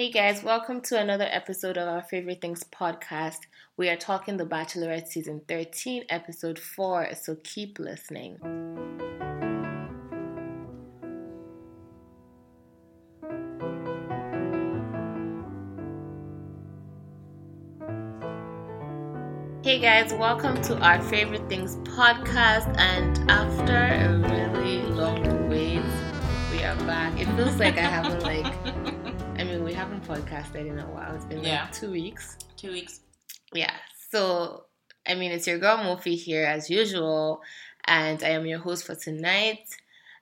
Hey guys, welcome to another episode of our Favorite Things podcast. We are talking The Bachelorette season 13, episode 4, so keep listening. Hey guys, welcome to our Favorite Things podcast. And after a really long wait, we are back. It feels like I haven't like podcasted in a while. It's been Yeah. like two weeks. Two weeks. Yeah. So I mean it's your girl Mofi here as usual, and I am your host for tonight.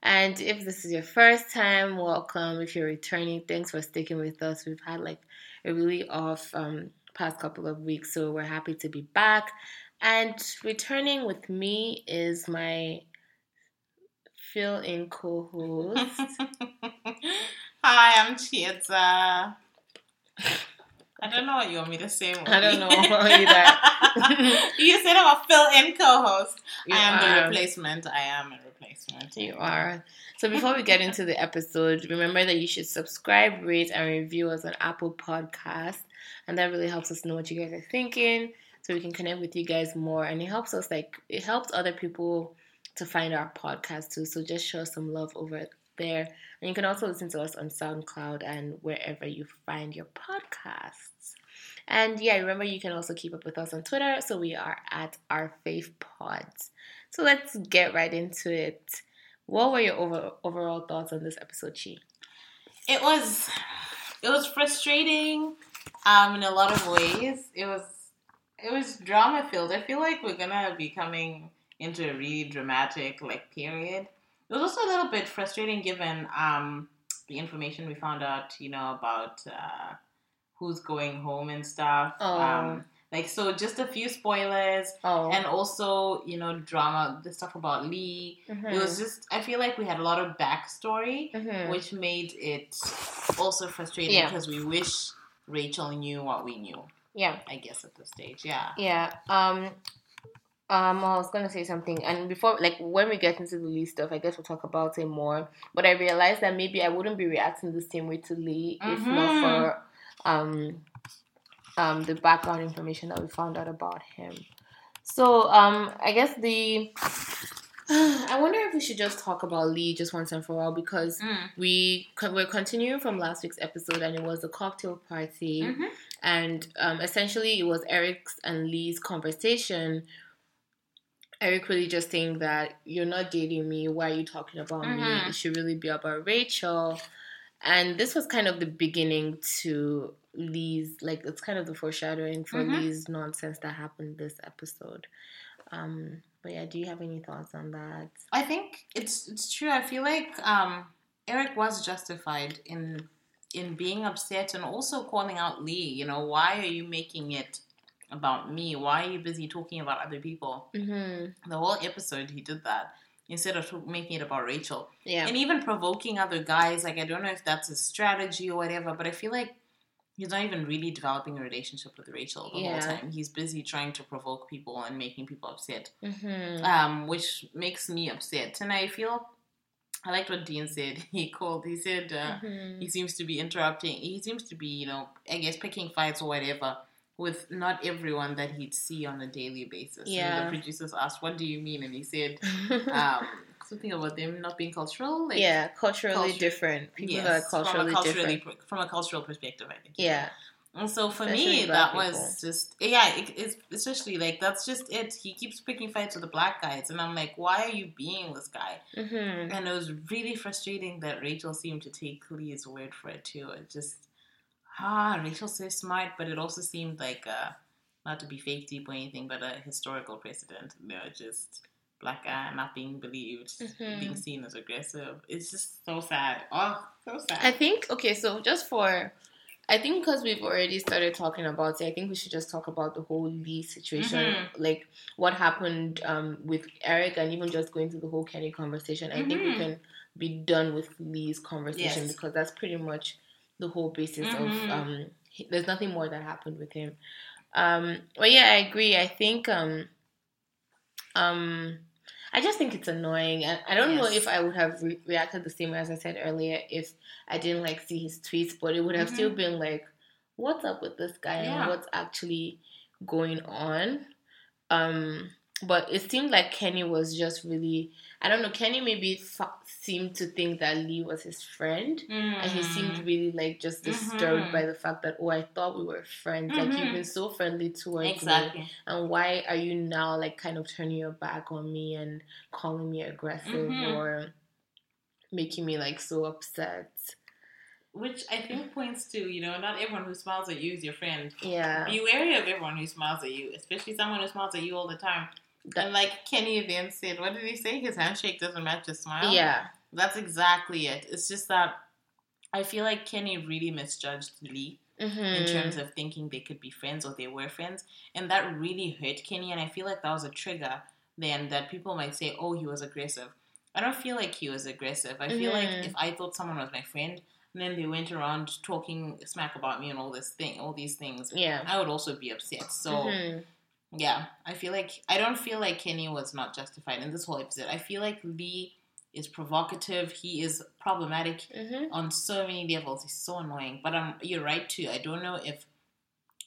And if this is your first time, welcome. If you're returning, thanks for sticking with us. We've had like a really off um, past couple of weeks, so we're happy to be back. And returning with me is my fill-in co-host. Hi, I'm Chiedza. I don't know what you want me to say. I don't know either. you said I'm a fill-in co-host. You I am are. the replacement. I am a replacement. You are. So before we get into the episode, remember that you should subscribe, rate, and review us on Apple Podcast, and that really helps us know what you guys are thinking, so we can connect with you guys more, and it helps us like it helps other people to find our podcast too. So just show us some love over there, and you can also listen to us on SoundCloud and wherever you find your podcasts. And yeah, remember you can also keep up with us on Twitter. So we are at our Fave Pods. So let's get right into it. What were your over, overall thoughts on this episode, Chi? It was, it was frustrating, um, in a lot of ways. It was, it was drama filled. I feel like we're gonna be coming into a really dramatic like period. It was also a little bit frustrating given um the information we found out, you know, about uh, who's going home and stuff. Oh. Um, like so, just a few spoilers, Oh, and also you know drama, the stuff about Lee. Mhm. It was just I feel like we had a lot of backstory Mhm. which made it also frustrating Yeah. because we wish Rachel knew what we knew. yeah, I guess at this stage, yeah. yeah. Um, um, I was gonna say something, and before, like, when we get into the Lee stuff, I guess we'll talk about it more. But I realized that maybe I wouldn't be reacting the same way to Lee if not Mhm. for um, um, the background information that we found out about him. So, um, I guess the I wonder if we should just talk about Lee just once and for all because Mm. we we're continuing from last week's episode and it was a cocktail party Mhm. and um, essentially it was Eric's and Lee's conversation. Eric really just saying that you're not dating me. Why are you talking about me? Mhm. It should really be about Rachel. And this was kind of the beginning to Lee's, like it's kind of the foreshadowing for Mhm. Lee's nonsense that happened this episode. Um, but yeah, do you have any thoughts on that? I think it's it's true. I feel like um, Eric was justified in in being upset and also calling out Lee. You know, why are you making it about me? Why are you busy talking about other people? Mm-hmm. The whole episode, he did that instead of making it about Rachel. Yeah. and even provoking other guys like i don't know if that's a strategy or whatever but i feel like he's not even really developing a relationship with rachel the Yeah. whole time he's busy trying to provoke people and making people upset mm-hmm. um, which makes me upset and i feel i liked what dean said he called he said uh, Mhm. he seems to be interrupting he seems to be you know i guess picking fights or whatever with not everyone that he'd see on a daily basis and Yeah. the producers asked what do you mean and he said um, something about them not being cultural like yeah, culturally culture- different. People that are culturally, from a culturally different. from a cultural perspective, I think. Yeah. And so for Especially me, that was people. just yeah. It, it's especially like that's just it. He keeps picking fights with the black guys, and I'm like, why are you being this guy? Mm-hmm. And it was really frustrating that Rachel seemed to take Lee's word for it too. It just ah, Rachel's so smart, but it also seemed like uh, not to be fake deep or anything, but a historical precedent. You know, just black guy not being believed, Mhm. being seen as aggressive. It's just so sad. Oh, so sad. I think okay, so just for I think because we've already started talking about it, I think we should just talk about the whole Lee situation, Mhm. like what happened um, with Eric, and even just going through the whole Kenny conversation. I think we Mhm. can be done with Lee's conversation Yes. because that's pretty much the whole basis of. Mhm. Um, he, there's nothing more that happened with him. Um, but yeah, I agree. I think um, um, I just think it's annoying. I, I don't know if I would have re- reacted the same way as I said earlier if I didn't like see his tweets, but it would have Mhm. still been like, what's up with this guy Yeah. and what's actually going on? Um, but it seemed like Kenny was just really, I don't know, Kenny maybe fa- seemed to think that Lee was his friend. And he seemed really like just disturbed Mhm. by the fact that, oh, I thought we were friends. Like, you've been so friendly towards me and why are you now like kind of turning your back on me and calling me aggressive Mhm. or making me like so upset Which I think points to you know not everyone who smiles at you is your friend. yeah Be wary of everyone who smiles at you, especially someone who smiles at you all the time. And like Kenny then said, what did he say? His handshake doesn't match his smile. yeah That's exactly it. It's just that I feel like Kenny really misjudged Lee mm-hmm. in terms of thinking they could be friends or they were friends. And that really hurt Kenny. And I feel like that was a trigger then that people might say, oh, he was aggressive. I don't feel like he was aggressive. I feel like Mhm. if I thought someone was my friend and then they went around talking smack about me and all this thing, all these things, yeah I would also be upset. So Mhm. Yeah, I feel like I don't feel like Kenny was not justified in this whole episode. I feel like Lee is provocative. He is problematic Mhm. on so many levels. He's so annoying. But um, you're right too. I don't know if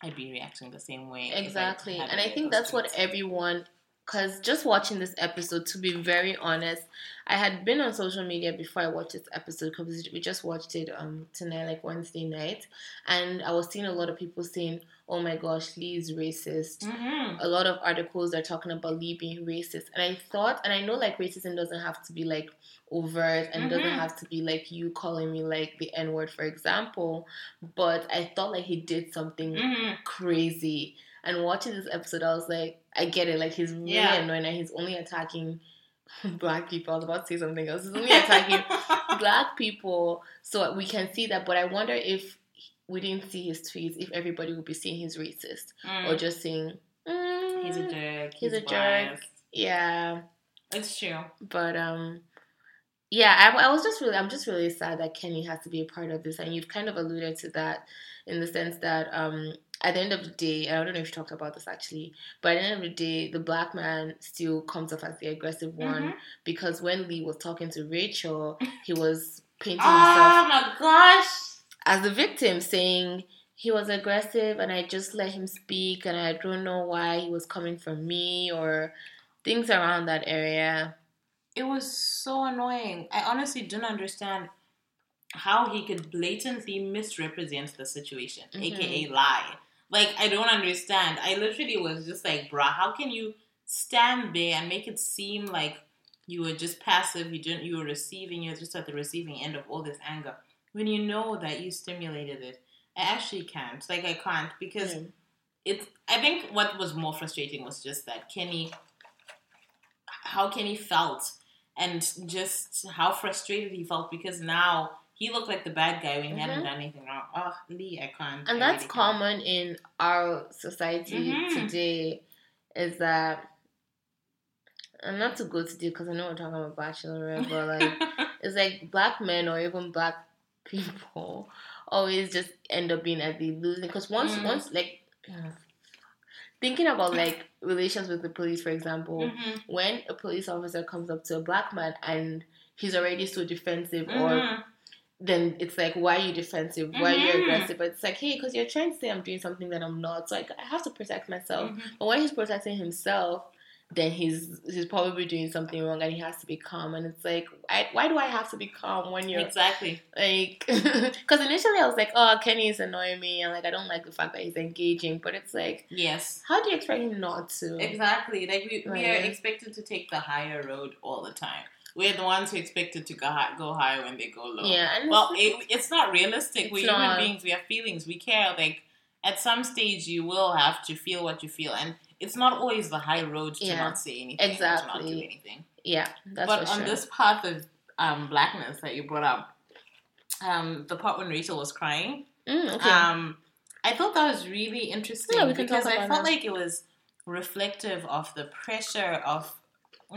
I'd be reacting the same way. exactly and i think that's what everyone because just watching this episode to be very honest i had been on social media before i watched this episode because we just watched it um tonight like wednesday night and i was seeing a lot of people saying oh my gosh lee is racist Mhm. a lot of articles are talking about Lee being racist. And I thought, and I know like racism doesn't have to be like overt and doesn't Mhm. have to be like you calling me like the N word, for example. But I thought like he did something Mhm. crazy. And watching this episode, I was like, I get it. Like he's really Yeah. annoying and he's only attacking black people. I was about to say something else. He's only attacking black people. So we can see that. But I wonder if we didn't see his tweets, if everybody would be seeing he's racist Mm. or just saying, mm, he's a jerk. he's He's, a jerk. Yeah, It's true. but um, yeah, I, I was just really, I'm just really sad that Kenny has to be a part of this, and you've kind of alluded to that in the sense that um, at the end of the day, and I don't know if you talked about this actually, but at the end of the day, the black man still comes off as the aggressive one Mhm. because when Lee was talking to Rachel, he was painting Oh himself my gosh. as the victim, saying he was aggressive and I just let him speak and I don't know why he was coming for me or things around that area. It was so annoying. I honestly didn't understand how he could blatantly misrepresent the situation, Mhm. aka lie. Like I don't understand. I literally was just like, bruh, how can you stand there and make it seem like you were just passive, you didn't you were receiving, you're just at the receiving end of all this anger when you know that you stimulated it. I actually can't. Like I can't because Mm. it's I think what was more frustrating was just that Kenny how Kenny felt and just how frustrated he felt because now he looked like the bad guy when he hadn't Mhm. done anything wrong. Oh, Lee, I can't. And I that's really can't. common in our society Mhm. today is that and not to go to deep because I know we're talking about bachelorette, but like it's like black men or even black people always just end up being at the losing because once Mm. once like thinking about like relations with the police for example Mhm. when a police officer comes up to a black man and he's already so defensive or Mhm. Then it's like why are you defensive why are you Mhm. aggressive but it's like hey because you're trying to say i'm doing something that i'm not so like, i have to protect myself Mhm. but when he's protecting himself then he's he's probably doing something wrong and he has to be calm and it's like I, why do i have to be calm when you're Exactly. like because initially i was like oh kenny is annoying me and like i don't like the fact that he's engaging but it's like Yes. how do you expect him not to Exactly. Like we, we are expected to take the higher road all the time. We're the ones who expected to go high, go high when they go low. yeah Well, it's- it, it's not realistic. It's We're not. human beings. We have feelings. We care. Like at some stage, you will have to feel what you feel, and it's not always the high road to Yeah. not say anything, or to not do anything. yeah that's but on sure. this path of um, blackness that you brought up, um, the part when Rachel was crying, Mm, okay um, I thought that was really interesting Yeah, because I felt that. like it was reflective of the pressure of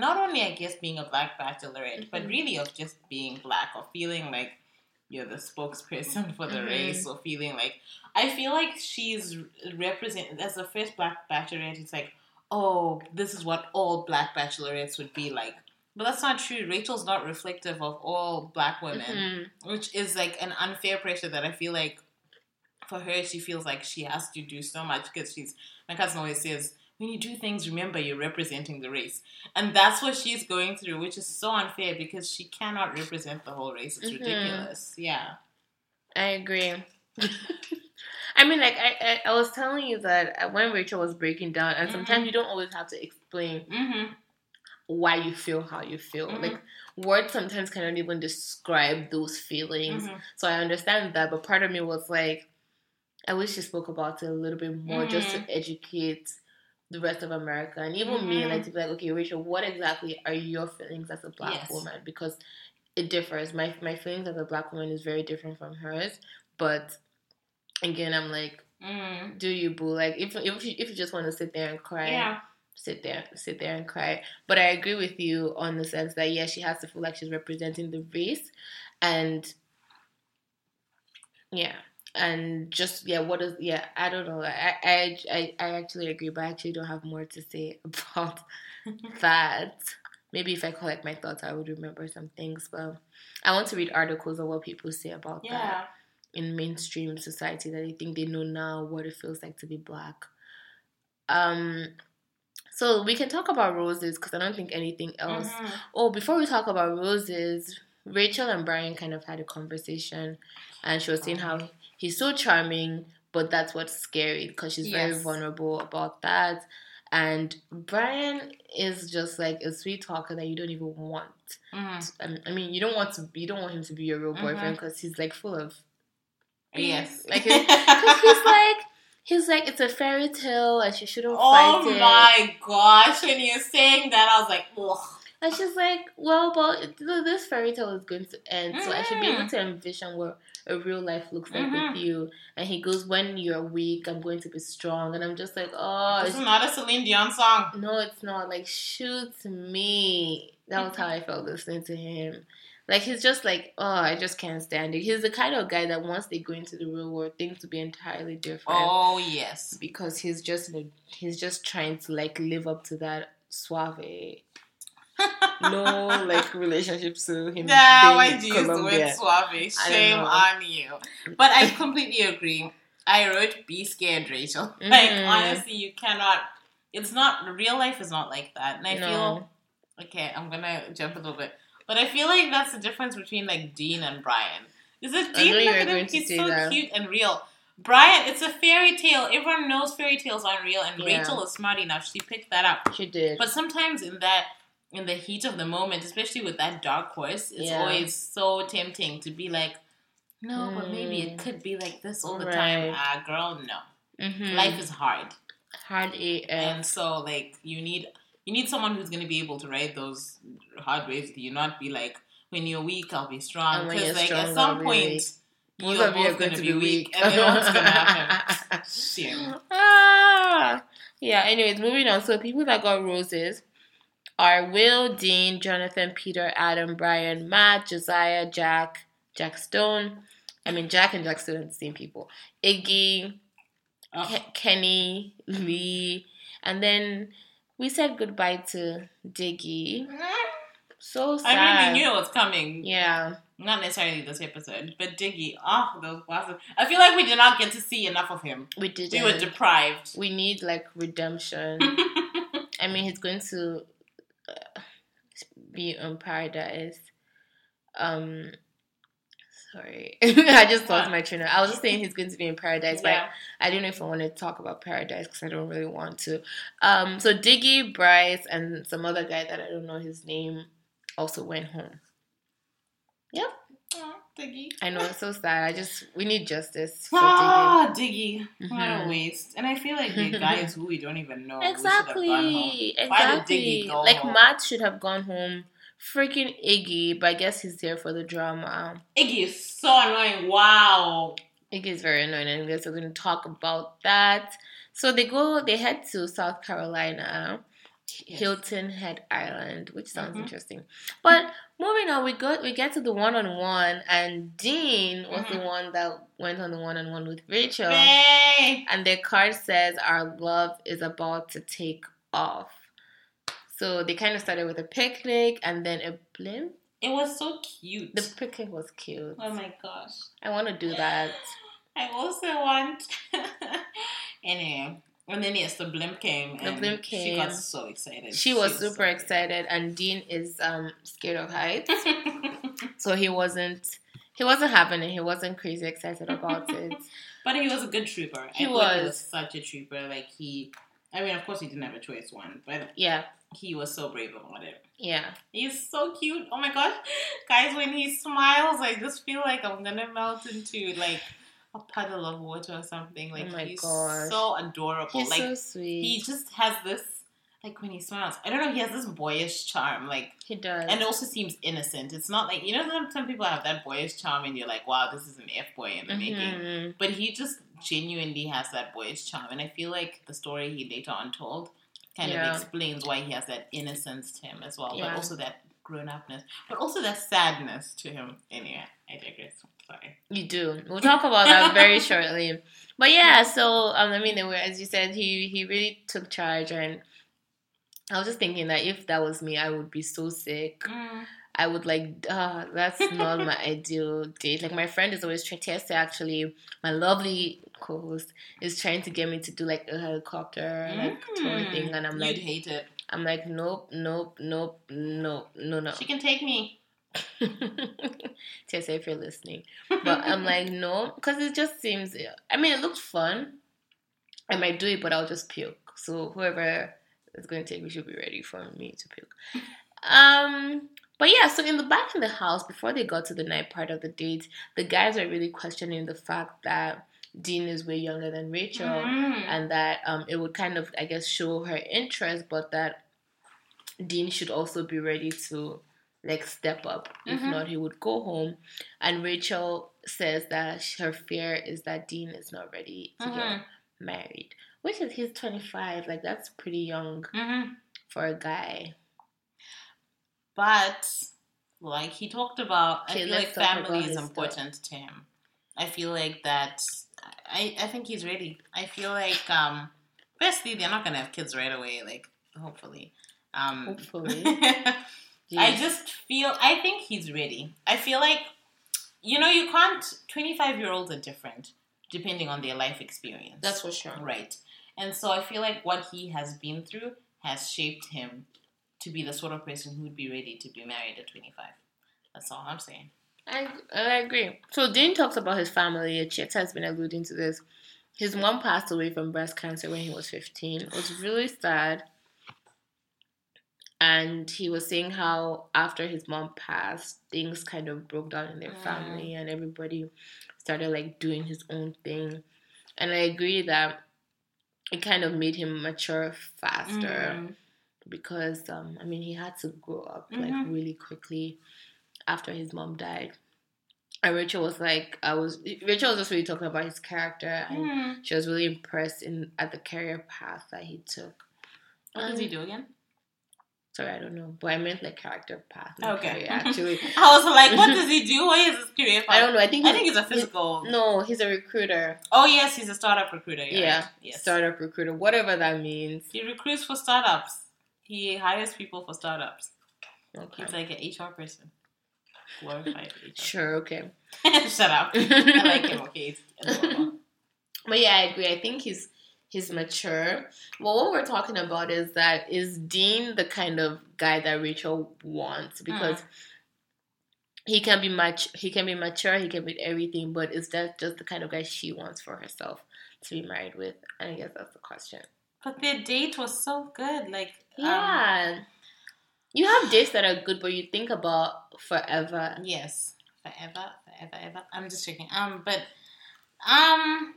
not only, I guess, being a black bachelorette, but Mhm. really of just being black or feeling like you're the spokesperson for the Mhm. race or feeling like I feel like she's represented as the first black bachelorette. It's like, oh, this is what all black bachelorettes would be like. But that's not true. Rachel's not reflective of all black women, Mhm. which is like an unfair pressure that I feel like for her, she feels like she has to do so much because she's, my cousin always says, when you do things, remember you're representing the race. And that's what she's going through, which is so unfair because she cannot represent the whole race. It's Mhm. ridiculous. Yeah. I agree. I mean, like I, I, I was telling you that uh, when Rachel was breaking down, and sometimes Mhm. you don't always have to explain Mm-hmm. why you feel how you feel. Mhm. Like words sometimes cannot even describe those feelings. Mhm. So I understand that, but part of me was like, I wish she spoke about it a little bit more, just to educate the rest of America and even me, Mhm. like to be like, okay, Rachel, what exactly are your feelings as a black Yes. woman? Because it differs. My my feelings as a black woman is very different from hers, but again, I'm like, Mm. do you boo? Like if if you, if you just want to sit there and cry, Yeah. sit there, sit there and cry. But I agree with you on the sense that yeah, she has to feel like she's representing the race, and yeah, and just yeah, what is yeah? I don't know. I I I, I actually agree, but I actually don't have more to say about that. Maybe if I collect my thoughts, I would remember some things. But I want to read articles of what people say about that in mainstream society that they think they know now what it feels like to be black. Um, so we can talk about roses because I don't think anything else. Mhm. Oh, before we talk about roses, Rachel and Brian kind of had a conversation, and she was saying how he's so charming, but that's what's scary because she's very vulnerable about that. And Brian is just like a sweet talker that you don't even want. Mhm. Um, I mean, you don't want to. You don't want him to be your real Mhm. boyfriend because he's like full of Yes. like cause he's like he's like it's a fairy tale and she shouldn't oh fight it. my gosh! When you're saying that, I was like, ugh. And she's like, well, but this fairy tale is going to end, so I should be able Mhm. to envision what a real life looks like Mhm. with you. And he goes, when you're weak, I'm going to be strong. And I'm just like, oh, This it's, is not a Celine Dion song. no, it's not. Like, shoot me. That was how I felt listening to him. Like he's just like, oh, I just can't stand it. He's the kind of guy that once they go into the real world, things will be entirely different. Oh yes. because he's just he's just trying to like live up to that suave no like relationship to him Nah, why do you use the Colombia. word suave? Shame on you. But I completely agree. I wrote "Be scared, Rachel." Like Mhm. honestly, you cannot. It's not real life is not like that, and I No. feel okay. I'm gonna jump a little bit, but I feel like that's the difference between like Dean and Brian. Is it Dean? Look at him. going He's so that. cute and real. Brian, it's a fairy tale. Everyone knows fairy tales aren't real, and Yeah. Rachel is smart enough. She picked that up. she did But sometimes in that in the heat of the moment, especially with that dark horse, it's Yeah. always so tempting to be like, no, but maybe it Mm. could be like this all the Right. time. Ah, girl, no. mm-hmm. Life is hard, hard and so like you need you need someone who's gonna be able to ride those hard waves with you, not be like when you're weak, I'll be strong. Because like strong, at I'll some point. you're both going gonna be weak, weak and then what's gonna happen? Shame. ah. yeah anyways moving on so people that got roses are Will, Dean, Jonathan, Peter, Adam, Brian, Matt, Josiah, Jack, Jack Stone. I mean, Jack and Jack Stone are the same people. Iggy. Oh. Ke- Kenny, Lee, and then we said goodbye to Diggy. So sad. I really knew it was coming. Yeah, Not necessarily this episode, but Diggy. Oh, those bosses. I feel like we did not get to see enough of him. we did. We were deprived. we need like redemption. I mean, he's going to be on Paradise. Um, sorry, I just lost my trainer. I was just saying he's going to be in Paradise, but. I don't know if I want to talk about Paradise because I don't really want to. Um, so Diggy, Bryce, and some other guy that I don't know his name also went home. Yep, Diggy. I know it's so sad. I just we need justice for Diggy. Ah, Diggy. What a Mhm. waste. And I feel like the guys who we don't even know. Exactly. Why did exactly. Diggy go Like home? Matt should have gone home. Freaking Iggy, but I guess he's there for the drama. Iggy is so annoying. Wow. Iggy is very annoying, and I guess we're going to talk about that. So they go, they head to South Carolina, Yes. Hilton Head Island, which sounds Mhm. interesting. But moving on, we go, we get to the one on one, and Dean was the Mhm. one that went on the one on one with Rachel. And their card says, Our love is about to take off. So they kind of started with a picnic and then a blimp. It was so cute. The picnic was cute. oh my gosh. I want to do that. I also want. anyway, and then yes, the blimp came. The and blimp She got so excited. She was so super excited, and Dean is um scared of heights, so he wasn't. He wasn't having it. He wasn't crazy excited about it. but he was a good trooper. He thought He was. was such a trooper. Like he. I mean, of course, he didn't have a choice. One, but Yeah, he was so brave about it. yeah. He's so cute. Oh my gosh. Guys, when he smiles, I just feel like I'm gonna melt into like a puddle of water or something. Like Oh my he's gosh. so adorable. He's like so sweet. he just has this like when he smiles. I don't know, he has this boyish charm. Like he does. and also seems innocent. It's not like you know some, some people have that boyish charm and you're like, wow, this is an F boy in the making. Mhm. But he just genuinely has that boyish charm, and I feel like the story he later on told kind Yeah. of explains why he has that innocence to him as well, Yeah. but also that grown upness, but also that sadness to him. Anyway, I digress. Sorry. You do. We'll talk about that very shortly. But yeah, so um, I mean, as you said, he he really took charge, and I was just thinking that if that was me, I would be so sick. I would like, uh, that's not my ideal date. Like my friend is always trying. Tiese actually, my lovely co-host, is trying to get me to do like a helicopter like tour Mm. thing, and I'm You'd like, hate it. I'm like, nope, nope, nope, nope, no, no. She can take me. Tiese, if you're listening, but I'm like, no, because it just seems. I mean, it looked fun. I might do it, but I'll just puke. So whoever is going to take me should be ready for me to puke. Um, but yeah, so in the back in the house, before they got to the night part of the date, the guys are really questioning the fact that Dean is way younger than Rachel, Mm. and that um, it would kind of, I guess, show her interest, but that Dean should also be ready to like step up. If Mhm. not, he would go home. And Rachel says that her fear is that Dean is not ready to Mhm. get married, which is he's 25. Like that's pretty young Mhm. for a guy. But like he talked about, Okay, I feel like family is important to him. I feel like that. I I think he's ready. I feel like um, firstly they're not gonna have kids right away. Like hopefully. Um, Hopefully. I just feel. I think he's ready. I feel like you know you can't. Twenty five year olds are different depending on their life experience. that's for sure. Right. And so I feel like what he has been through has shaped him to be the sort of person who would be ready to be married at 25. That's all I'm saying. I, I agree. So Dean talks about his family. Chit has been alluding to this. His mom passed away from breast cancer when he was 15. It was really sad. And he was saying how after his mom passed, things kind of broke down in their Mm. family and everybody started like doing his own thing. And I agree that it kind of made him mature faster Mhm. because um, I mean he had to grow up Mhm. like really quickly after his mom died. And Rachel was like, I was Rachel was just really talking about his character, and Mhm. she was really impressed in at the career path that he took. What does he do again? Sorry, I don't know, but I meant like character path. Okay. career, actually, I was like, what does he do? What is his career path? I don't know. I think I he's- think it's a he's- physical. No, he's a recruiter. Oh, yes, he's a startup recruiter. Yeah. Yeah, right. Yes. startup recruiter, whatever that means. He recruits for startups. He hires people for startups. Okay, He's like an HR person. Glorified HR. sure, okay. Shut up. I like him, okay? He's. But yeah, I agree. I think he's he's mature. Well, what we're talking about is that is Dean the kind of guy that Rachel wants because he can be much he can be mature, he can be everything, but is that just the kind of guy she wants for herself to be married with? And I guess that's the question. But their date was so good. Like, um, Yeah. you have dates that are good, but you think about forever. Yes, forever, forever, ever. I'm just checking. Um, but um,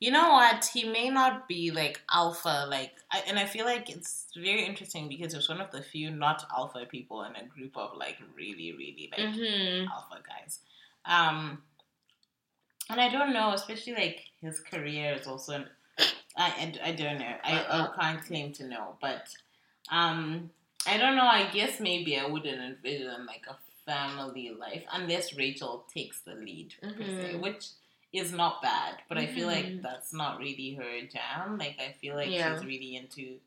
you know what? He may not be like alpha, like, I, and I feel like it's very interesting because it's one of the few not alpha people in a group of like really, really like Mm-hmm. alpha guys. Um, and I don't know, especially like his career is also. I, I, I don't know. I. I can't claim to know, but um, I don't know. I guess maybe I wouldn't envision like a family life unless Rachel takes the lead, per se, which is not bad. But I feel like Mhm. that's not really her jam. Like I feel like Yeah. she's really into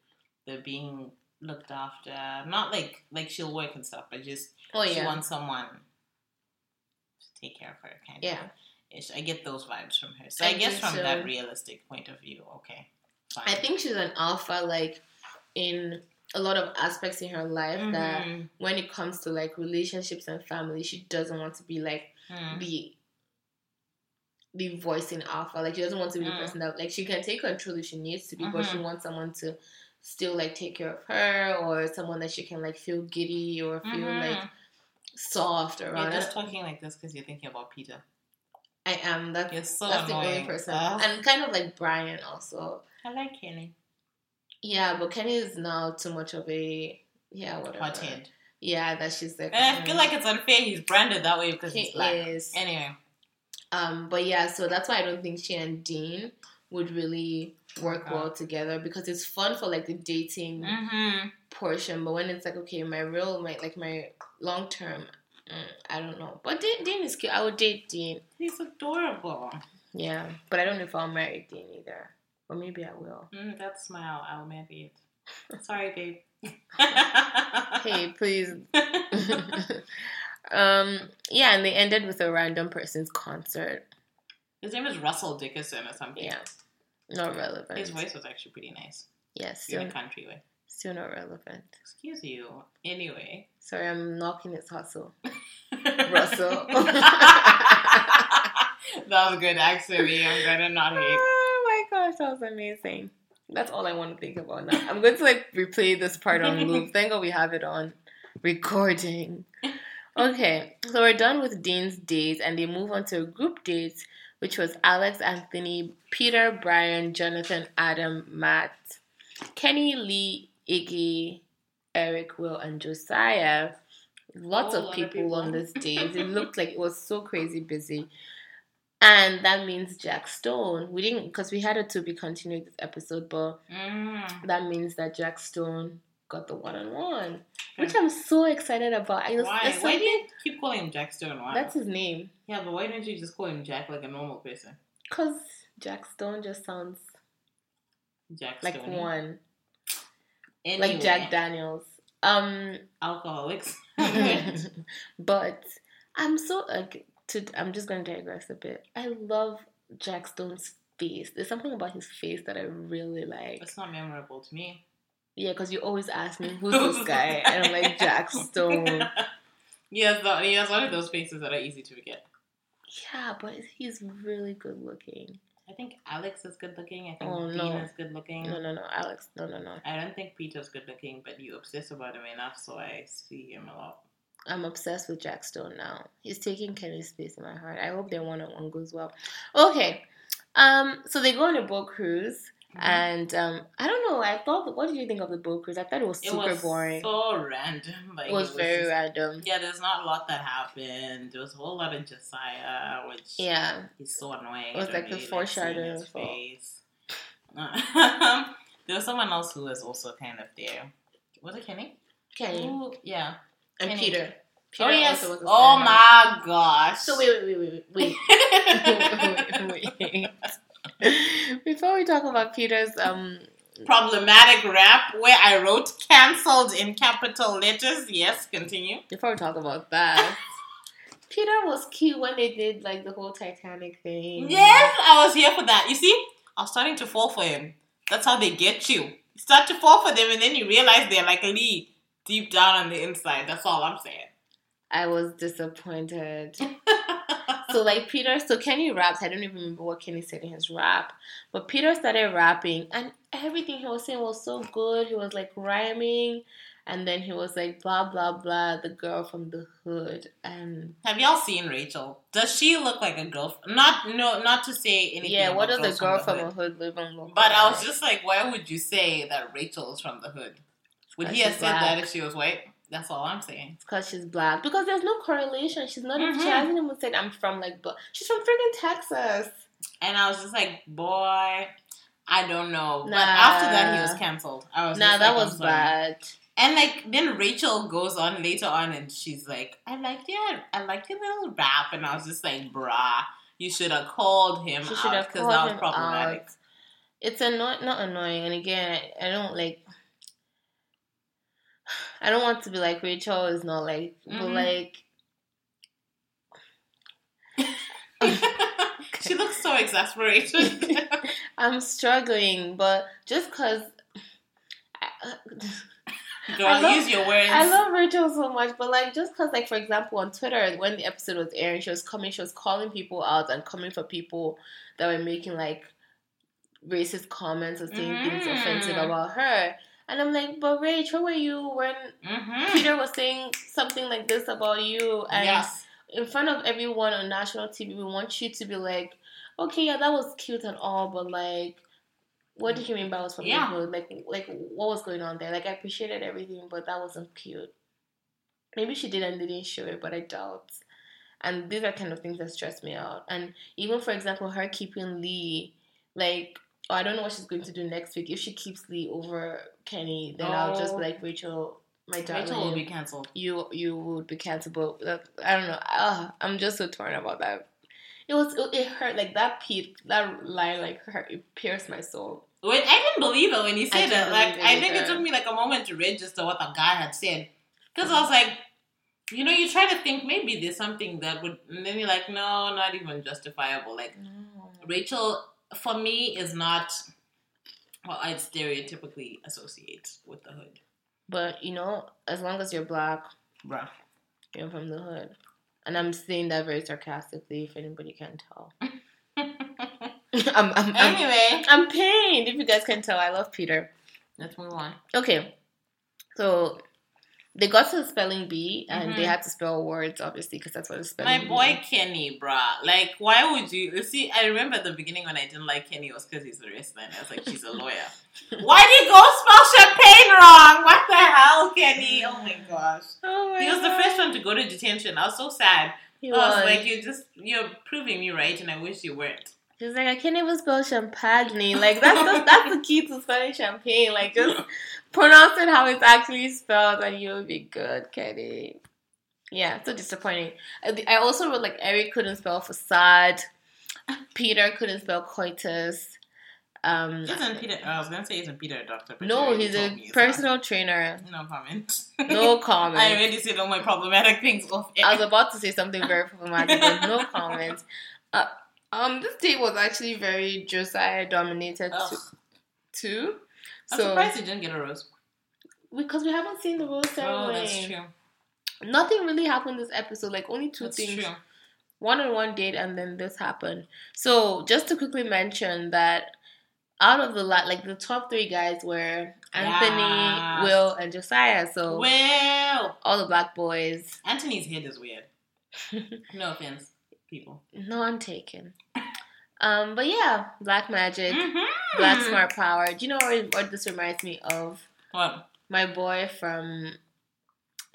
the being looked after. Not like like she'll work and stuff, but just Oh she wants someone to take care of her. Kind Yeah. of. Ish. I get those vibes from her. So I I, guess from too. that realistic point of view, okay, fine. I think she's an alpha, like in a lot of aspects in her life. That Mhm. when it comes to like relationships and family, she doesn't want to be like Mm. the the voicing in alpha. Like she doesn't want to be the Mm. person that like she can take control if she needs to be, but she Mhm. wants someone to still like take care of her or someone that she can like feel giddy or feel Mhm. like soft You're around. just talking like this because you're thinking about Peter. I am. That's You're so that's the annoying. only person, Ugh. and kind of like Brian also. I like Kenny. Yeah, but Kenny is now too much of a yeah whatever. Hothead. Yeah, that she's like. And I feel mm, like it's unfair he's branded that way because he he's black. is. Anyway. Um, but yeah, so that's why I don't think she and Dean would really work Okay. well together because it's fun for like the dating Mm-hmm. portion, but when it's like okay, my real my like my long term, mm, I don't know. But Dean, Dean is cute. I would date Dean. He's adorable. Yeah, but I don't know if I'll marry Dean either. Or maybe I will. Mm, that smile, I'll marry it. Sorry, babe. Hey, please. um, yeah, and they ended with a random person's concert. His name is Russell Dickerson or something. Yeah, not relevant. His voice was actually pretty nice. Yes, In still, a country way. still not relevant. Excuse you. Anyway. Sorry, I'm knocking his hustle. Russell. that was a good actually. I'm gonna not hate. Oh my gosh, that was amazing. That's all I want to think about now. I'm going to like replay this part on loop. Thank God we have it on recording. Okay, so we're done with Dean's dates and they move on to a group dates, which was Alex, Anthony, Peter, Brian, Jonathan, Adam, Matt, Kenny, Lee, Iggy, Eric, Will, and Josiah. Lots Oh, of lot of people, people. on this date. It looked like it was so crazy busy. And that means Jack Stone. We didn't because we had a to be continued this episode, but Mm. that means that Jack Stone got the one on one, which I'm so excited about. I just, Why? Why do you keep calling him Jack Stone? Why? That's his name. yeah, but why don't you just call him Jack like a normal person? Cause Jack Stone just sounds Jack like one, Anyway, like Jack Daniels. Um, alcoholics. but I'm so like to. I'm just gonna digress a bit. I love Jack Stone's face. There's something about his face that I really like. it's not memorable to me. Yeah, because you always ask me who's this guy, and I'm like Jack Stone. He has, the, he has one of those faces that are easy to forget. Yeah, but he's really good looking. I think Alex is good looking. I think Oh, Dean no. is good looking. No, no, no, Alex. No, no, no. I don't think Peter's good looking, but you obsess about him enough, so I see him a lot. I'm obsessed with Jack Stone now. He's taking Kenny's space in my heart. I hope their one on one goes well. Okay. Um, so they go on a boat cruise and um I don't know, I thought what did you think of the book? Because I thought it was It super was boring. so random. Like it was very just- random. Yeah, there's not a lot that happened. There was a whole lot of Josiah, which Yeah. he's so annoying. It was like the really seeing foreshadowing there was someone else who was also kind of there. Was it Kenny? Kenny. Who- yeah. And Kenny. Peter. Peter oh yes. was Oh my gosh. So wait, wait, wait, wait, wait. wait, wait. Before we talk about Peter's um Problematic rap where I wrote cancelled in capital letters. Yes, continue. before we talk about that, Peter was cute when they did like the whole Titanic thing. Yes, I was here for that. You see, I was starting to fall for him. That's how they get you. You start to fall for them, and then you realize they're like Lee deep down on the inside. That's all I'm saying. I was disappointed. so like Peter, so Kenny raps. I don't even remember what Kenny said in his rap, but Peter started rapping, and everything he was saying was so good. He was like rhyming, and then he was like blah blah blah. The girl from the hood, and Have y'all seen Rachel? Does she look like a girl? Not no, not to say anything. yeah, what does a girl from, the a hood. hood live and look But I was just like, why would you say that Rachel is from the hood? Would Because he have said black. that if she was white? That's all I'm saying. because she's black. Because there's no correlation. She's not. Mhm. She hasn't even said I'm from like. But she's from freaking Texas. And I was just like, boy, I don't know. But Nah. after that, he was canceled. I was Nah, that like, was bad. And like then Rachel goes on later on and she's like, I like your I like your little rap and I was just like, bruh, you should have called him She should out have because that was problematic. out. It's annoying, not annoying. And again, I, I don't like. I don't want to be like Rachel is not like, but Mhm. like she looks so exasperated. I'm struggling, but just cause. Girl, I love- use your words. I love Rachel so much, but like just cause like for example on Twitter when the episode was airing, she was coming, she was calling people out and coming for people that were making like racist comments or saying things Mhm. offensive about her. And I'm like, but Rach, where were you when Mhm. Peter was saying something like this about you? And Yes. in front of everyone on national TV, we want you to be like, okay, yeah, that was cute and all, but like, what did you mean by was from Yeah. Like, like what was going on there? Like, I appreciated everything, but that wasn't cute. Maybe she did and didn't show it, but I doubt. And these are kind of things that stress me out. And even for example, her keeping Lee, like, I don't know what she's going to do next week. If she keeps Lee over Kenny, then I'll just be Oh. like, Rachel, my darling Rachel will be cancelled. you you would be cancelable. That, I don't know. Uh, I'm just so torn about that. It was it, it hurt like that. Pete that line like hurt. It pierced my soul. Wait, I didn't believe it when he said didn't. Like, it I think it took me like a moment to register what the guy had said. Because I was like, you know, you try to think maybe there's something that would, and then you're like, no, not even justifiable. Like, Rachel, for me, is not what I'd stereotypically associate with the hood. But you know, as long as you're black, Bruh. you're from the hood. And I'm saying that very sarcastically, if anybody can tell. I'm, I'm, I'm, anyway, I'm pained. If you guys can tell, I love Peter. let's move on. Okay, so they got to the spelling bee, and they Mhm. had to spell words, obviously, because that's what the spelling My boy Kenny, bruh. Like, why would you? you See, I remember at the beginning when I didn't like Kenny, it was because he's a wrestler. And I was like, she's a lawyer. why did you go spell champagne wrong? What the hell, Kenny? Oh my gosh. Oh my He was the first one to go to detention. I was so sad. He I was was. like, you're just, you're proving me right, and I wish you weren't. He was like, I can't even spell champagne. Like that's the, that's the key to spelling champagne. Like just pronounce it how it's actually spelled, and you'll be good, Kenny. Yeah, so disappointing. I also wrote like Eric couldn't spell facade. Peter couldn't spell coitus. Um, Isn't Peter? I was gonna say isn't Peter a doctor? But no, he's a personal trainer. No comment. No comment. I already said all my problematic things off air. I was about to say something very problematic, but no comment. Uh, um, this date was actually very Josiah dominated Ugh. too. too. I'm So surprised he didn't get a rose. because we haven't seen the rose Oh, ceremony. that's true. Nothing really happened this episode. Like only two That's things. true. One on one date, and then this happened. So just to quickly mention that out of the lot, like the top three guys were Anthony, Yes. Will, and Josiah. So Well, all the black boys. Anthony's head is weird. No offense, people. No, I'm taken. Um, but yeah, black magic, Mhm. black smart power. Do you know what, what this reminds me of? What? My boy from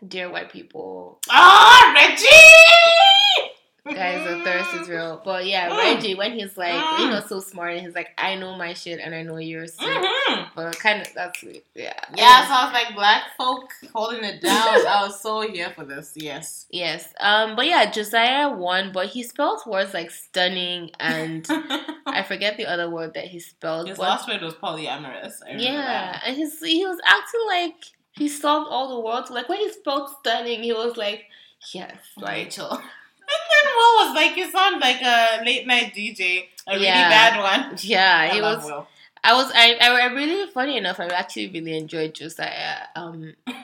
Dear White People. Oh, Reggie! Guys, the thirst is real. But yeah, Mm. Reggie, when he's like, Mm. you know, so smart, and he's like, I know my shit and I know yours too. Mhm. But kind of, that's sweet. Yeah. Yeah, sounds like black folk holding it down. I was so here for this. Yes. Yes. Um. But yeah, Josiah won, but he spells words like stunning and I forget the other word that he spelled. His but last word was polyamorous. I yeah, that. and his he was acting like he solved all the words. Like when he spelled stunning, he was like, yes, Rachel. And then Will was like, you sound like a late night DJ, a really bad one. yeah, I he love was. Will. I was. I, I. Really funny enough. I actually really enjoyed Josiah. Um.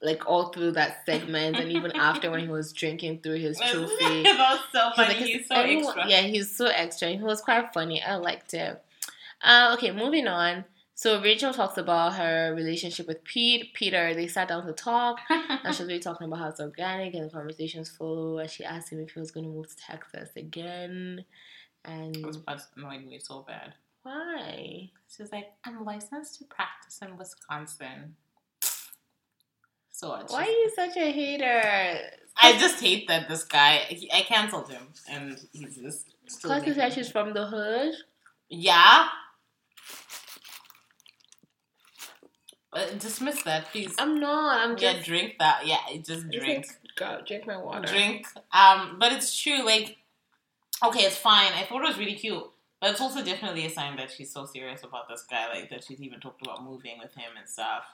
Like all through that segment, and even after when he was drinking through his trophy, that was so funny. like, He's so everyone- extra. Yeah, he's so extra. He was quite funny. I liked it. Uh, okay, moving on. So Rachel talks about her relationship with Pete. Peter, they sat down to talk, and she was really talking about how it's organic and the conversations flow. And she asked him if he was going to move to Texas again. And It was annoying me so bad. why? She's like, I'm licensed to practice in Wisconsin. So it's Why are you such a hater? I just hate that this guy. He, I canceled him, and he's just. Because he said she's from the hood. Yeah. Uh, dismiss that, please. I'm not. I'm yeah, just. drink that. Yeah, just Just drink. Go, drink my water. drink. Um, but it's true. Like, okay, it's fine. I thought it was really cute, but it's also definitely a sign that she's so serious about this guy. Like that she's even talked about moving with him and stuff.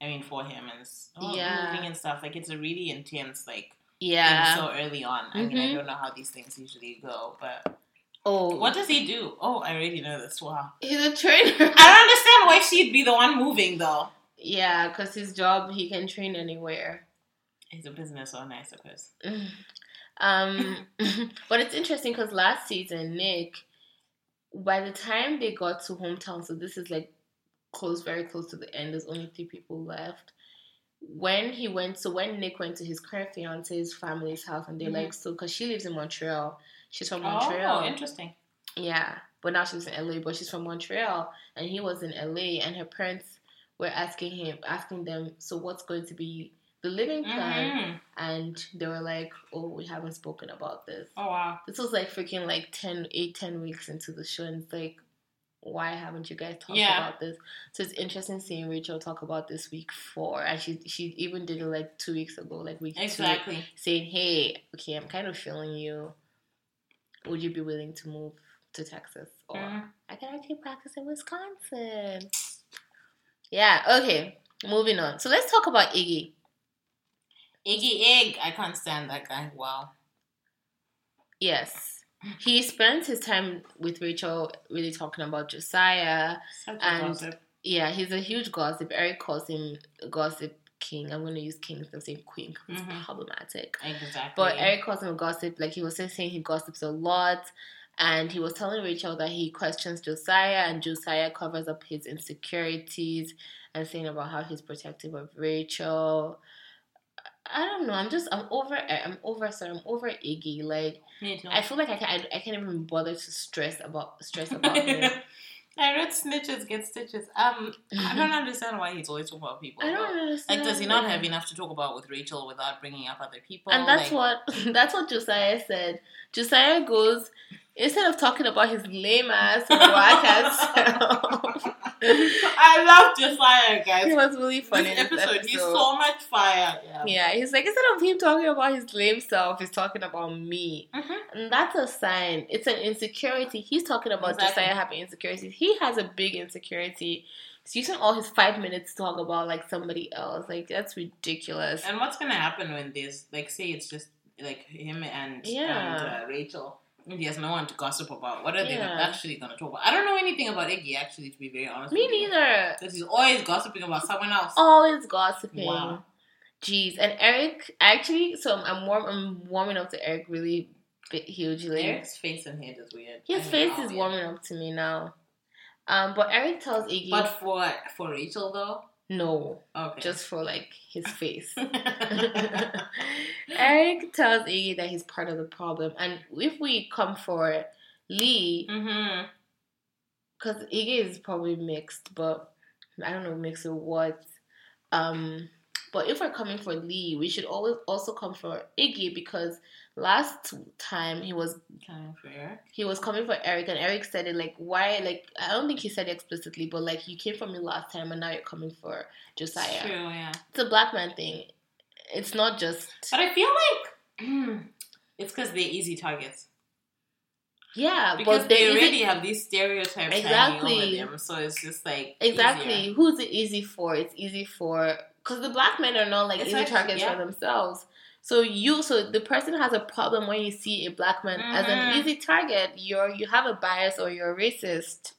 I mean, for him and oh, Yeah. moving and stuff. Like it's a really intense like Yeah. so early on. I mean, I Mhm. don't know how these things usually go, but oh, what does he do? Oh, I already know this. Wow. He's a trainer. I don't understand why she'd be the one moving though. Yeah, because his job, he can train anywhere. He's a business owner, I suppose. um, but it's interesting because last season, Nick, by the time they got to hometown, so this is like close, very close to the end. There's only three people left. When he went, so when Nick went to his current fiance's family's house, and they're Mhm. like, so because she lives in Montreal, she's from Montreal. Oh, interesting. Yeah, but now she's in LA, but she's from Montreal, and he was in LA, and her parents were asking him, asking them, so what's going to be the living plan? Mhm. And they were like, oh, we haven't spoken about this. Oh wow. This was like freaking like 10, 8, 10 weeks into the show, and it's like, why haven't you guys talked Yeah. about this? So it's interesting seeing Rachel talk about this week four, and she she even did it like two weeks ago, like week two, saying, hey, okay, I'm kind of feeling you. Would you be willing to move to Texas? Or Mhm. I can actually practice in Wisconsin. Yeah, okay. Moving on. So let's talk about Iggy. Iggy Egg. I can't stand that guy. Wow. Yes. He spends his time with Rachel really talking about Josiah. Such a And- gossip. Yeah, he's a huge gossip. Eric calls him gossip king. I'm going to use king instead of saying queen 'cause it's Mhm. problematic. Exactly. But Eric calls him a gossip. Like he was just saying he gossips a lot. And he was telling Rachel that he questions Josiah and Josiah covers up his insecurities and saying about how he's protective of Rachel. I don't know. I'm just I'm over I'm over sorry, I'm over Iggy. Like I feel like I can't I, can't even bother to stress about stress about him. I read snitches get stitches. Um, I don't understand why he's always talking about people. I don't understand. Like, does he not have enough to talk about with Rachel without bringing up other people? And that's Like, what that's what Josiah said. Josiah goes instead of talking about his lame ass self. I love Josiah, guys. He was really funny. This in this episode, he's so much fire. Yeah. yeah, he's like instead of him talking about his lame self, he's talking about me, Mhm. and that's a sign. It's an insecurity. He's talking about Exactly. Josiah having insecurities. He has a big insecurity. He's using all his five minutes to talk about like somebody else. Like that's ridiculous. And what's gonna happen when this, like, say it's just like him and Yeah. and uh, Rachel? He has no one to gossip about. What are they Yeah. actually gonna talk about? I don't know anything about Iggy, actually, to be very honest. Me neither. Because he's always gossiping about someone else. Always gossiping. Wow. Jeez, and Eric actually. So I'm warm. I'm warming up to Eric really bit hugely. Eric's face and head is weird. His I face is warming up to me now. Um, but Eric tells Iggy But for for Rachel though, no, okay. just for like his face. Eric tells Iggy that he's part of the problem, and if we come for Lee, because Iggy is probably mixed, but I don't know mixed with what. Um, but if we're coming for Lee, we should always also come for Iggy because last time he was Kind of fair. he was coming for Eric, and Eric said it like, why? Like, I don't think he said it explicitly, but like, you came for me last time, and now you're coming for Josiah. True, yeah. It's a black man thing. It's not just But I feel like hmm, it's because they're easy targets. yeah, Because but they already have these stereotypes hanging Exactly. over them, so it's just like exactly easier. who's it easy for? It's easy for because the black men are not like It's easy actually- targets yeah. for themselves. So you, so the person has a problem when you see a black man as an Mhm. easy target. You're you have a bias or you're racist.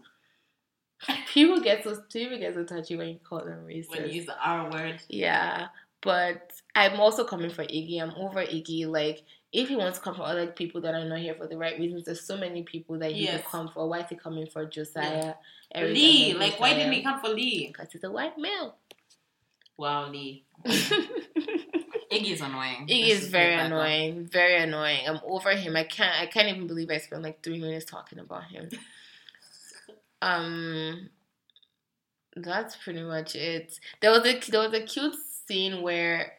People get so people get so touchy when you call them racist. When you use the R word. Yeah, but I'm also coming for Iggy. I'm over Iggy. Like, if he wants to come for other people that are not here for the right reasons, there's so many people that he Yes. could come for. Why is he coming for Josiah? Eric, Lee, like why didn't he come for Lee? Because he's a white male. Wow, Lee. Iggy Iggy's annoying. Let's is very get that done. annoying. Very annoying. I'm over him. I can't. I can't even believe I spent like three minutes talking about him. Um, that's pretty much it. There was a there was a cute scene where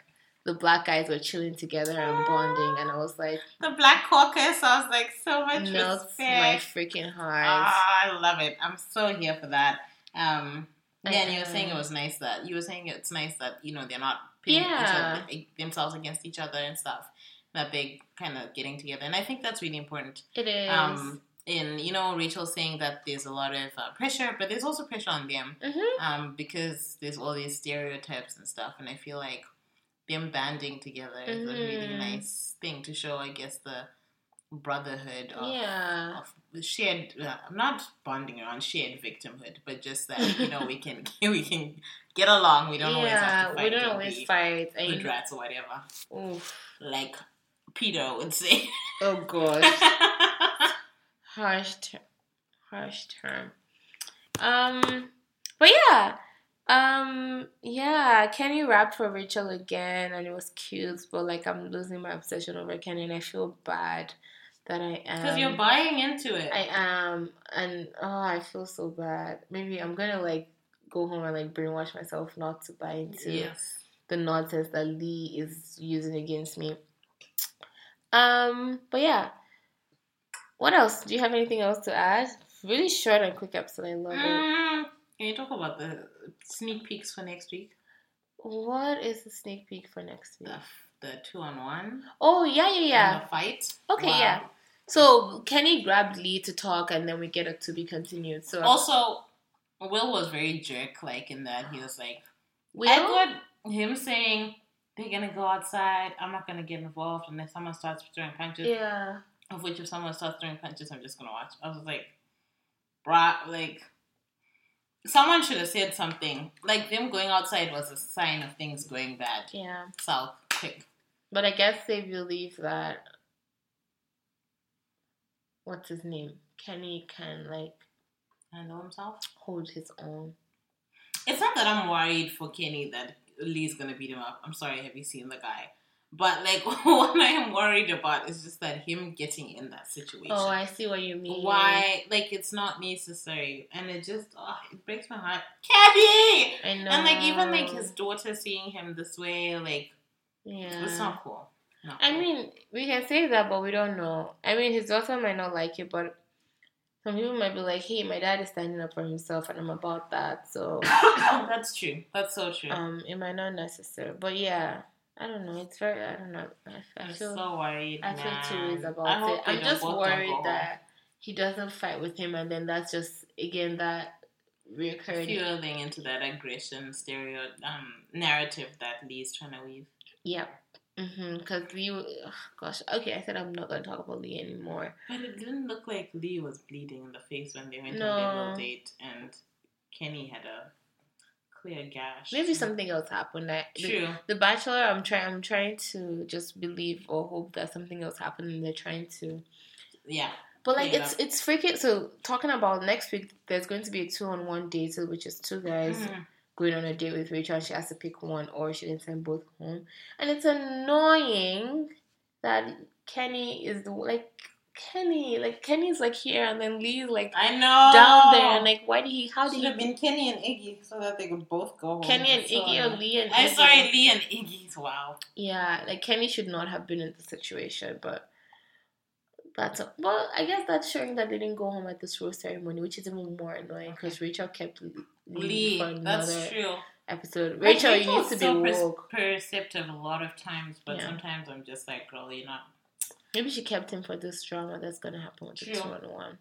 the black guys were chilling together and bonding, and I was like, The Black Caucus, I was like, so much melts my freaking heart. Ah, I love it. I'm so here for that. Um, yeah, and you were saying it was nice that you were saying it's nice that you know they're not pitting Yeah. each other, themselves against each other and stuff. That they kind of getting together, and I think that's really important. It is. Um, in you know Rachel saying that there's a lot of uh, pressure, but there's also pressure on them Mm-hmm. um, because there's all these stereotypes and stuff, and I feel like them banding together is a really Mhm. nice thing to show, I guess, the brotherhood of, Yeah. of shared, uh, not bonding around shared victimhood, but just that you know we can we can get along. We don't always have to fight. we don't always fight. And rats or whatever, oof. like Peter would say. Oh gosh. harsh term. Harsh term. Um but yeah. Um yeah, Kenny rapped for Rachel again and it was cute, but like I'm losing my obsession over Kenny and I feel bad that I am. Because you're buying into it. I am and oh I feel so bad. Maybe I'm gonna like go home and like brainwash myself not to buy into yes. the nonsense that Lee is using against me. Um, but yeah. What else? Do you have anything else to add? Really short and quick episode. I love it. Mm, can you talk about the sneak peeks for next week? What is the sneak peek for next week? The, the two on one. Oh yeah, yeah, yeah. The fight. Okay, Wow. yeah. So Kenny grabbed Lee to talk, and then we get it to be continued. So Also, Will was very jerk, like in that he was like, Will, I got him saying they're gonna go outside. I'm not gonna get involved unless someone starts throwing punches. yeah, Of which, if someone starts throwing punches, I'm just gonna watch. I was like, bruh, like. Someone should have said something. Like them going outside was a sign of things going bad. yeah. South, quick. But I guess they believe that what's his name? Kenny can like Handle himself. hold his own. It's not that I'm worried for Kenny that Lee's gonna beat him up. I'm sorry, have you seen the guy? But like, what I am worried about is just that him getting in that situation. Oh, I see what you mean. Why? Like, it's not necessary, and it just oh, it breaks my heart. Kenny, I know. and like even like his daughter seeing him this way, like Yeah. it's not cool. Not I cool. mean, we can say that, but we don't know. I mean, his daughter might not like it, but some people might be like, "Hey, my dad is standing up for himself, and I'm about that." So, that's true. That's so true. um, it might not necessary. But yeah, I don't know. It's very. I don't know. I, I I'm feel. so worried. I feel man. too is about it. I'm just worried that he doesn't fight with him, and then that's just again that reoccurring. fueling into that aggression stereo um, narrative that Lee's trying to weave. Yep. Mhm. Because Lee, ugh, gosh. Okay, I said I'm not gonna talk about Lee anymore. But it didn't look like Lee was bleeding in the face when they went No. on their little date, and Kenny had a clear gash. Maybe something else happened. I, the, True. the Bachelor. I'm trying. I'm trying to just believe or hope that something else happened, and they're trying to. Yeah. But like, it's it's freaking. So talking about next week, there's going to be a two on one date, which is two guys Mhm. Going on a date with Rachel, and she has to pick one, or she can send both home. And it's annoying that Kenny is the like Kenny, like Kenny's like here, and then Lee's like I know. down there, and like why did he? How did should he? have been Kenny and Iggy so that they could both go home. Kenny and Iggy or. Lee and I'm Iggy? sorry, Lee and Iggy. Wow. Yeah, like Kenny should not have been in the situation, but that's a, well. I guess that's showing that they didn't go home at this rose ceremony, which is even more annoying because Rachel kept Lee, Lee for another that's true. episode. Rachel, you need Rachel's to be so pers- woke. perceptive a lot of times, but Yeah. sometimes I'm just like, girl, you're not. Maybe she kept him for this drama that's gonna happen with the True. two on one.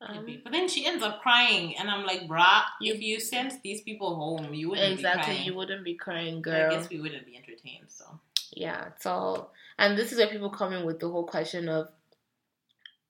Um, But then she ends up crying, and I'm like, bruh, if you sent these people home, you wouldn't exactly, be crying. you wouldn't be crying, girl. I guess we wouldn't be entertained. So Yeah, it's all, and this is where people come in with the whole question of,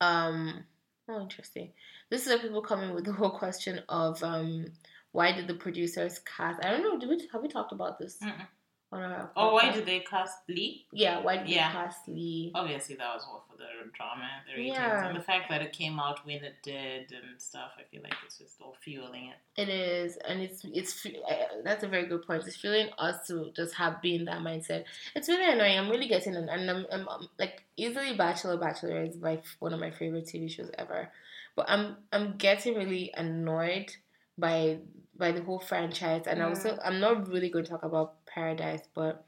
um, oh, interesting. This is where people come in with the whole question of, um, why did the producers cast? I don't know. Did we have we talked about this Mm-mm. Oh, why did they cast Lee? Yeah, why did Yeah. they cast Lee? Obviously, that was all for the drama, the ratings, Yeah. and the fact that it came out when it did and stuff. I feel like it's just all fueling it. It is, and it's it's uh, that's a very good point. It's fueling us to just have been that mindset. It's really annoying. I'm really getting and I'm, I'm, I'm like easily Bachelor Bachelor is my one of my favorite TV shows ever, but I'm I'm getting really annoyed by by the whole franchise, and Mm. also I'm not really going to talk about Paradise, but.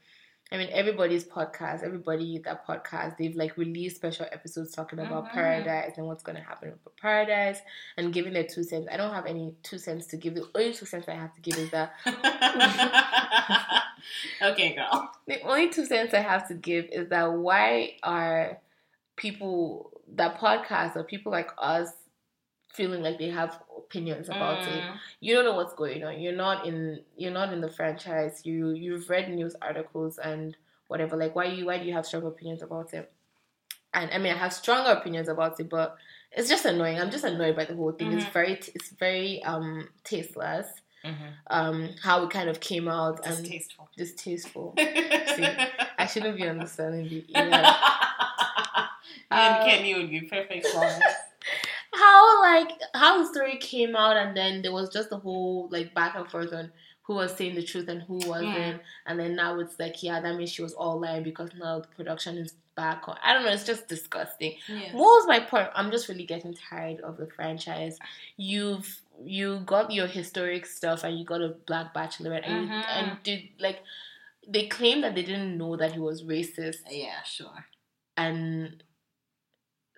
I mean, everybody's podcast, everybody that podcast, they've like released special episodes talking about Mhm. Paradise and what's going to happen with Paradise and giving their two cents. I don't have any two cents to give. The only two cents I have to give is that okay, girl. the only two cents I have to give is that why are people that podcast or people like us feeling like they have opinions about it. Mm. You don't know what's going on. You're not in you're not in the franchise. You you've read news articles and whatever. Like why you why do you have strong opinions about it? And I mean I have stronger opinions about it, but it's just annoying. I'm just annoyed by the whole thing. It's Mhm. very it's very um tasteless. Mhm. Um how it kind of came out and Distasteful. distasteful. I shouldn't be understanding the. Yeah. and Uh, Kenny would be perfect for us. How like how the story came out and then there was just a whole like back and forth on who was saying the truth and who wasn't. And then now it's like yeah that means she was all lying because now the production is back on. I don't know it's just disgusting. What was my point? I'm just really getting tired of the franchise. You've you got your historic stuff and you got a black bachelorette and, you, Mhm. and did like they claim that they didn't know that he was racist. Yeah, sure. and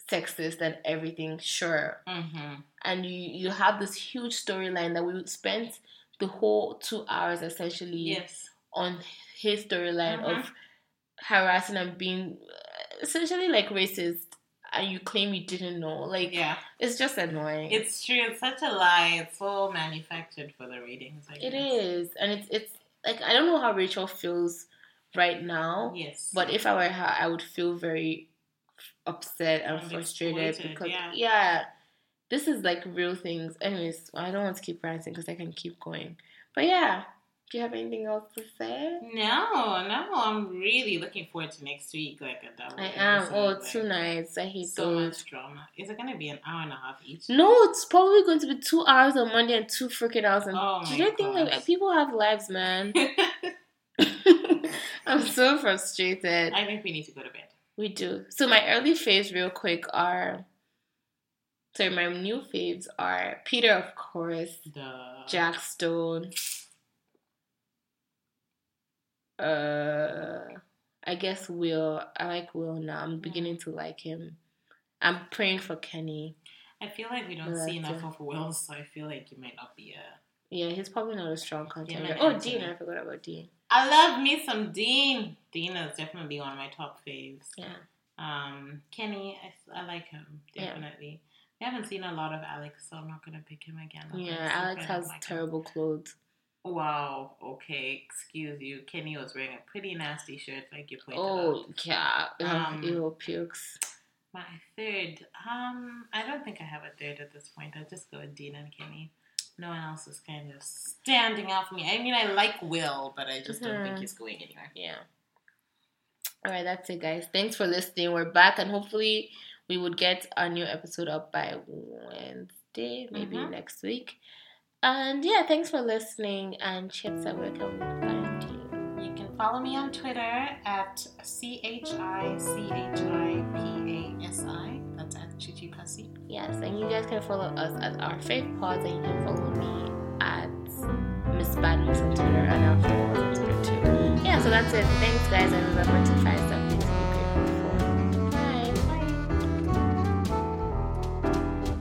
sexist and everything sure Mm-hmm. and you you have this huge storyline that we spent the whole two hours essentially Yes. on his storyline Mhm. of harassing and being uh, essentially like racist and you claim you didn't know like Yeah. it's just annoying It's true. It's such a lie. It's so manufactured for the ratings. I it guess. is and it's it's like i don't know how rachel feels right now Yes. but if i were her i would feel very upset and And frustrated because yeah. yeah this is like real things anyways i don't want to keep ranting because i can keep going but yeah do you have anything else to say no, no. I'm really looking forward to next week. Like a double. i am oh like, two nights i hate So those much drama. Is it gonna be an hour and a half each? no it's probably going to be two hours on monday and two freaking hours on Oh do you think like people have lives man i'm so frustrated I think we need to go to bed. We do. So my early faves, real quick, are. Sorry, my new faves are Peter, of course, The Jack Stone. Uh, I guess Will. I like Will now. I'm beginning to like him. I'm praying for Kenny. I feel like we don't The see enough of Will, so I feel like he might not be a. Yeah, he's probably not a strong contender. oh, Dean. I forgot about Dean. I love me some Dean. Dean is definitely one of my top faves. Yeah. Um, Kenny, I, I like him Yeah. definitely. We haven't seen a lot of Alex, so I'm not gonna pick him again. I'm Yeah, Alex if I don't has like him. terrible clothes. Wow. Okay. Excuse you. Kenny was wearing a pretty nasty shirt, like you pointed Oh, out. yeah. Um, Um, ew, pukes. My third. Um, I don't think I have a third at this point. I'll just go with Dean and Kenny. No one else is kind of standing out for me. I mean, I like Will, but I just don't think Mhm. he's going anywhere. Yeah. All right, that's it, guys. Thanks for listening. We're back, and hopefully, we would get a new episode up by Wednesday, maybe Mhm. next week. And yeah, thanks for listening. And chips, Chiedza, where can we find you? You can follow me on Twitter at C H I C H I P A S I. Chichi Pasi. Yes, and you guys can follow us at our fave pods, and you can follow me at Miss Badmos on Twitter and our fave pods on Twitter too. Yeah, so that's it. Thanks, guys, and remember to